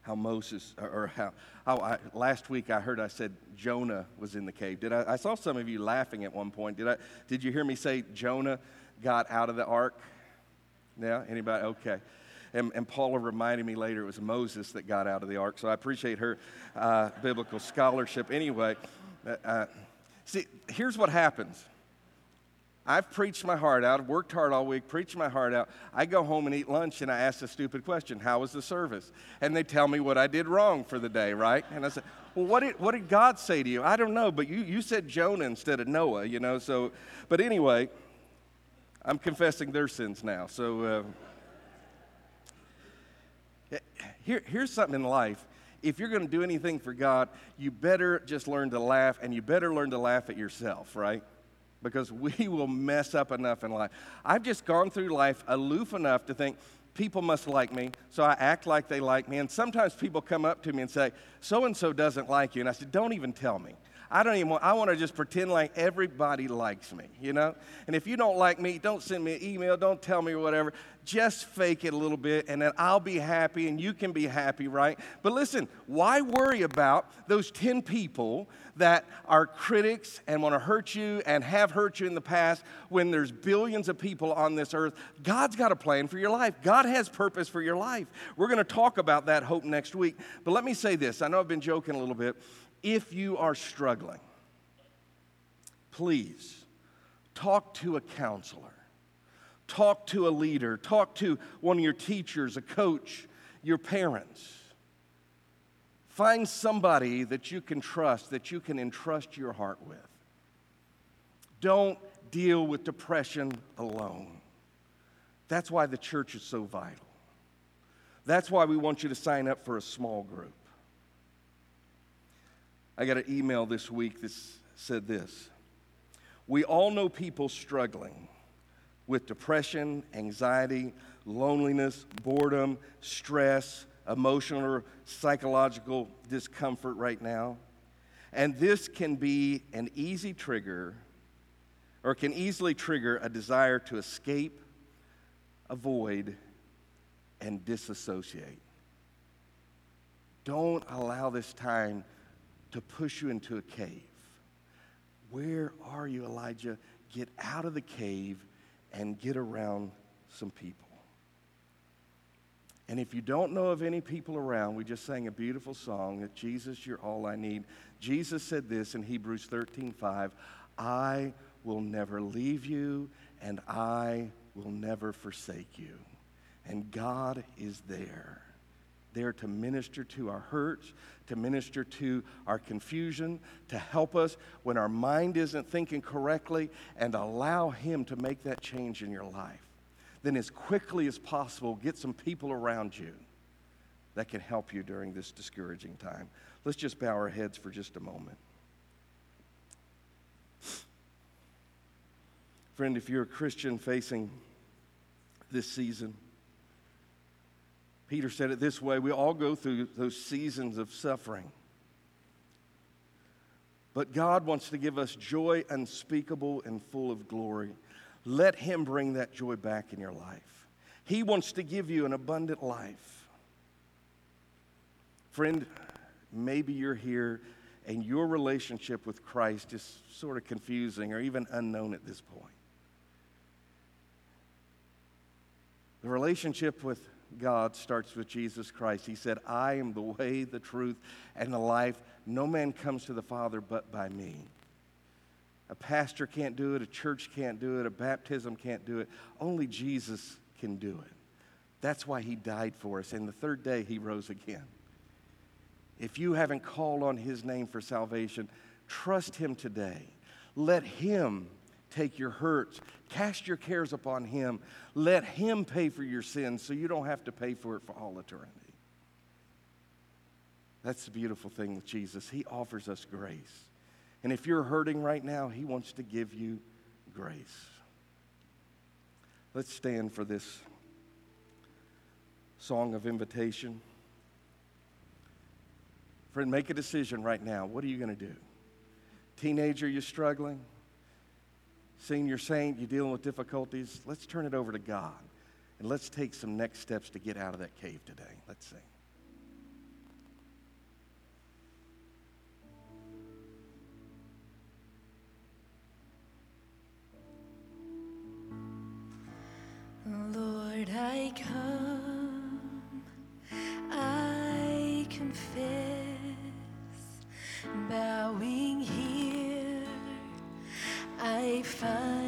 how Moses, or- how, how I, last week I heard I said Jonah was in the cave. Did I, I saw some of you laughing at one point. Did I, did you hear me say Jonah got out of the ark? Yeah, anybody? Okay. And, and Paula reminded me later it was Moses that got out of the ark, so I appreciate her uh, biblical scholarship. Anyway, uh, uh, see, here's what happens. I've preached my heart out, worked hard all week, preached my heart out. I go home and eat lunch and I ask a stupid question How was the service? And they tell me what I did wrong for the day, right? And I said, Well, what did, what did God say to you? I don't know, but you, you said Jonah instead of Noah, you know? So, but anyway, I'm confessing their sins now. So uh, here, here's something in life. If you're going to do anything for God, you better just learn to laugh, and you better learn to laugh at yourself, right? Because we will mess up enough in life. I've just gone through life aloof enough to think people must like me, so I act like they like me. And sometimes people come up to me and say, so and so doesn't like you. And I said, don't even tell me. I don't even want, I want to just pretend like everybody likes me, you know? And if you don't like me, don't send me an email, don't tell me or whatever. Just fake it a little bit and then I'll be happy and you can be happy, right? But listen, why worry about those 10 people that are critics and want to hurt you and have hurt you in the past when there's billions of people on this earth? God's got a plan for your life. God has purpose for your life. We're going to talk about that hope next week. But let me say this. I know I've been joking a little bit. If you are struggling, please talk to a counselor. Talk to a leader. Talk to one of your teachers, a coach, your parents. Find somebody that you can trust, that you can entrust your heart with. Don't deal with depression alone. That's why the church is so vital. That's why we want you to sign up for a small group. I got an email this week that said this We all know people struggling with depression, anxiety, loneliness, boredom, stress, emotional or psychological discomfort right now. And this can be an easy trigger or can easily trigger a desire to escape, avoid, and disassociate. Don't allow this time to push you into a cave. Where are you, Elijah? Get out of the cave and get around some people. And if you don't know of any people around, we just sang a beautiful song that Jesus, you're all I need. Jesus said this in Hebrews 13 5 I will never leave you, and I will never forsake you. And God is there, there to minister to our hurts, to minister to our confusion, to help us when our mind isn't thinking correctly, and allow Him to make that change in your life. Then, as quickly as possible, get some people around you that can help you during this discouraging time. Let's just bow our heads for just a moment. Friend, if you're a Christian facing this season, Peter said it this way we all go through those seasons of suffering. But God wants to give us joy unspeakable and full of glory. Let Him bring that joy back in your life. He wants to give you an abundant life. Friend, maybe you're here and your relationship with Christ is sort of confusing or even unknown at this point. The relationship with God starts with Jesus Christ. He said, I am the way, the truth, and the life. No man comes to the Father but by me. A pastor can't do it, a church can't do it, a baptism can't do it. Only Jesus can do it. That's why he died for us. And the third day, he rose again. If you haven't called on his name for salvation, trust him today. Let him take your hurts, cast your cares upon him. Let him pay for your sins so you don't have to pay for it for all eternity. That's the beautiful thing with Jesus. He offers us grace. And if you're hurting right now, he wants to give you grace. Let's stand for this song of invitation. Friend, make a decision right now. What are you going to do? Teenager, you're struggling? Senior saint, you're dealing with difficulties? Let's turn it over to God and let's take some next steps to get out of that cave today. Let's sing. Lord, I come, I confess, I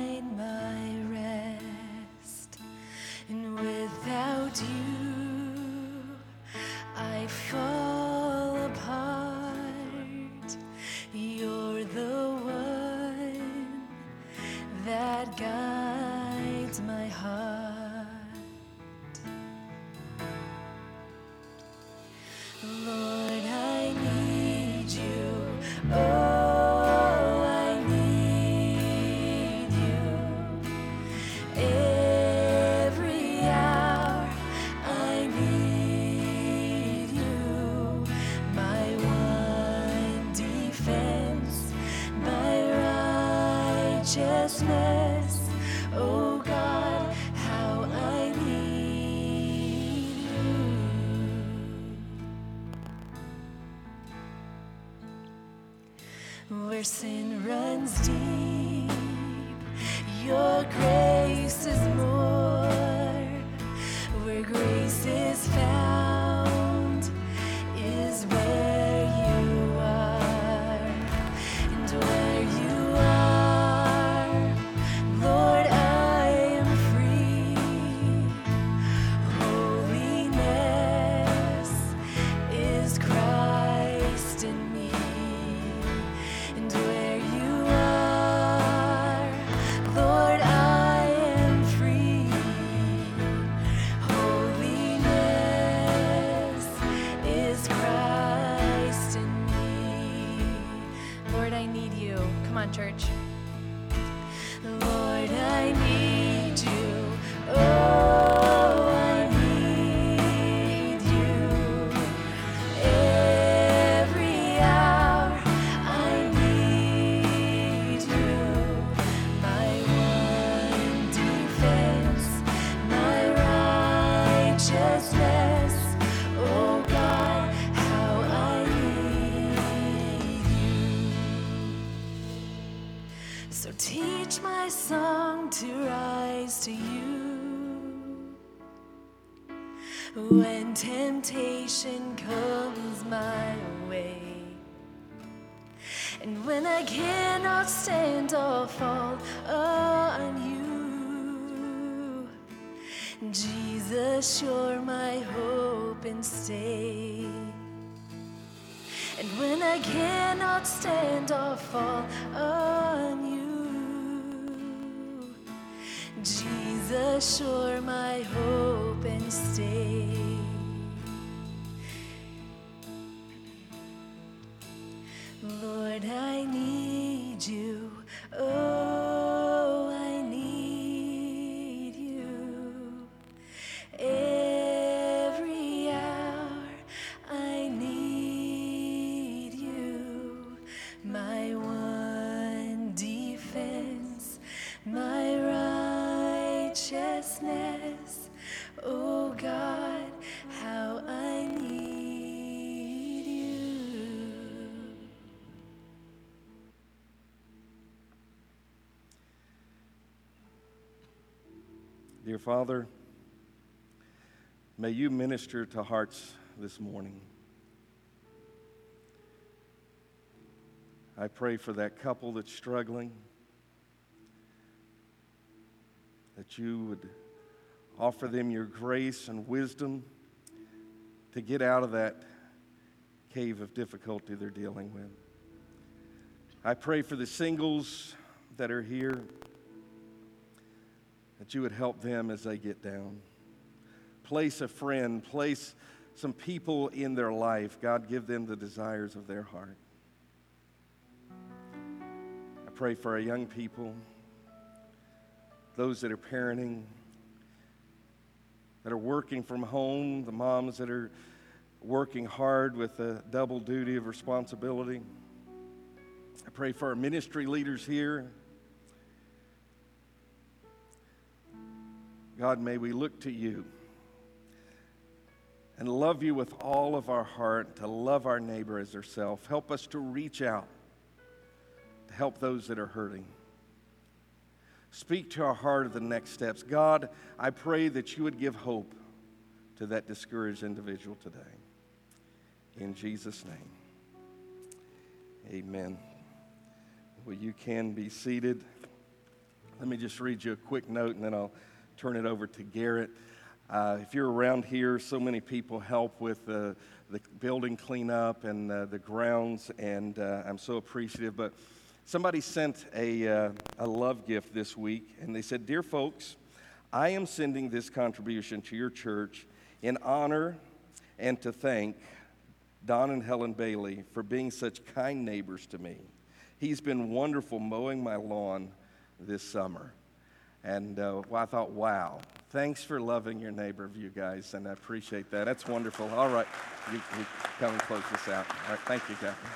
sin runs deep, temptation comes my way, and when I cannot stand or fall on you, Jesus, you're my hope and stay. And when I cannot stand or fall on you, Jesus, you're my hope and stay. Lord, I need you. Oh, Father, may you minister to hearts this morning. I pray for that couple that's struggling, that you would offer them your grace and wisdom to get out of that cave of difficulty they're dealing with. I pray for the singles that are here that you would help them as they get down. Place a friend, place some people in their life. God, give them the desires of their heart. I pray for our young people, those that are parenting, that are working from home, the moms that are working hard with a double duty of responsibility. I pray for our ministry leaders here. God, may we look to you and love you with all of our heart, to love our neighbor as ourselves. Help us to reach out to help those that are hurting. Speak to our heart of the next steps. God, I pray that you would give hope to that discouraged individual today. In Jesus' name, amen. Well, you can be seated. Let me just read you a quick note and then I'll turn it over to Garrett. Uh, if you're around here, so many people help with uh, the building cleanup and uh, the grounds, and uh, I'm so appreciative. But somebody sent a, uh, a love gift this week, and they said, Dear folks, I am sending this contribution to your church in honor and to thank Don and Helen Bailey for being such kind neighbors to me. He's been wonderful mowing my lawn this summer. And uh, well, I thought, wow, thanks for loving your neighbor, you guys, and I appreciate that. That's wonderful. All right, you, you come and close this out. All right, thank you, Captain.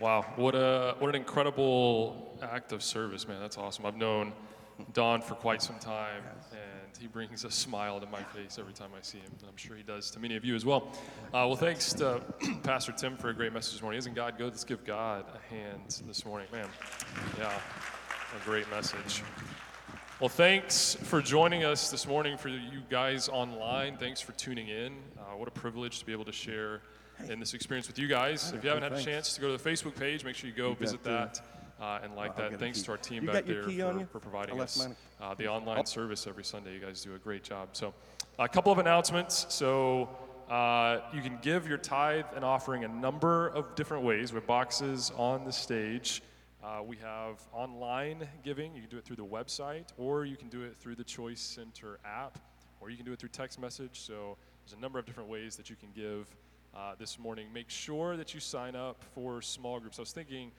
Wow, what a what an incredible act of service, man. That's awesome. I've known Don for quite some time, and he brings a smile to my face every time I see him. And I'm sure he does to many of you as well. Uh, well, thanks to Pastor Tim for a great message this morning. Isn't God good? Let's give God a hand this morning, man. Yeah, a great message. Well, thanks for joining us this morning. For you guys online, thanks for tuning in. Uh, what a privilege to be able to share in this experience with you guys. If you haven't had a chance to go to the Facebook page, make sure you go got visit that uh, and like that. Thanks to our team You back there for, you? for providing us uh, the online service every Sunday. You guys do a great job. So, a couple of announcements. So, uh, you can give your tithe and offering a number of different ways with boxes on the stage. Uh, we have online giving. You can do it through the website, or you can do it through the Choice Center app, or you can do it through text message. So there's a number of different ways that you can give uh, this morning. Make sure that you sign up for small groups. I was thinking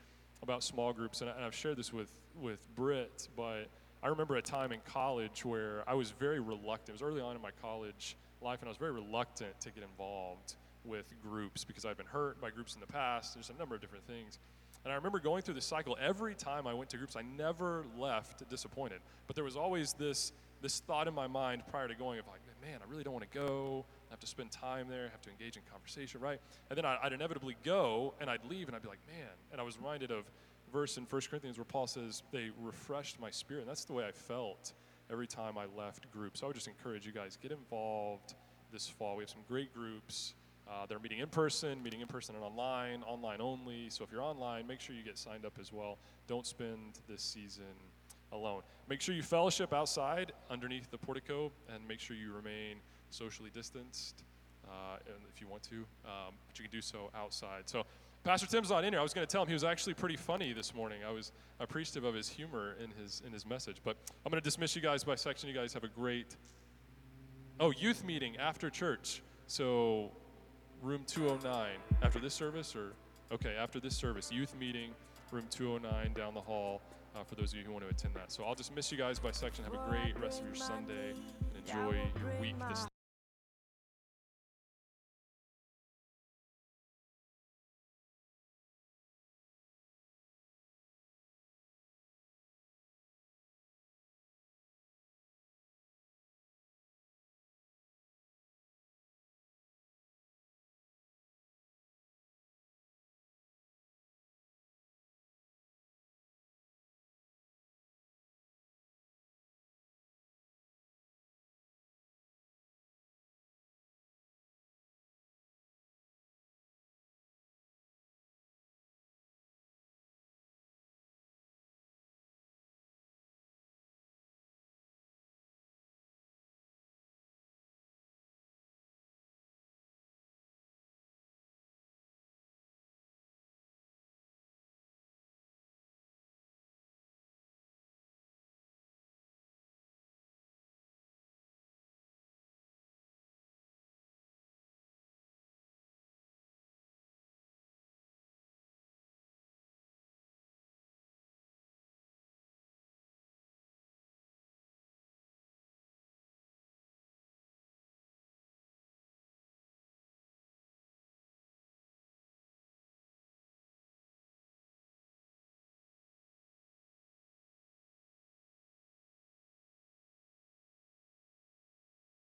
about small groups, and, I, I've shared this with with Britt, but I remember a time in college where I was very reluctant. It was early on in my college life, and I was very reluctant to get involved with groups because I've been hurt by groups in the past. There's a number of different things. And I remember going through this cycle. Every time I went to groups, I never left disappointed. But there was always this this thought in my mind prior to going of like, man, I really don't want to go. I have to spend time there. I have to engage in conversation, right? And then I'd inevitably go, and I'd leave, and I'd be like, man. And I was reminded of verse in 1 Corinthians where Paul says, they refreshed my spirit. And that's the way I felt every time I left groups. So I would just encourage you guys, get involved this fall. We have some great groups. Uh, they're meeting in person, meeting in person and online, online only. So if you're online, make sure you get signed up as well. Don't spend this season alone. Make sure you fellowship outside underneath the portico and make sure you remain socially distanced uh, if you want to, um, but you can do so outside. So Pastor Tim's not in here. I was going to tell him he was actually pretty funny this morning. I was appreciative of his humor in his in his message. But I'm going to dismiss you guys by section. You guys have a great oh youth meeting after church. So room 209 after this service or okay after this service youth meeting room 209 down the hall uh, for those of you who want to attend that. So i'll just miss you guys by section. Have a great rest of your sunday. and enjoy your week this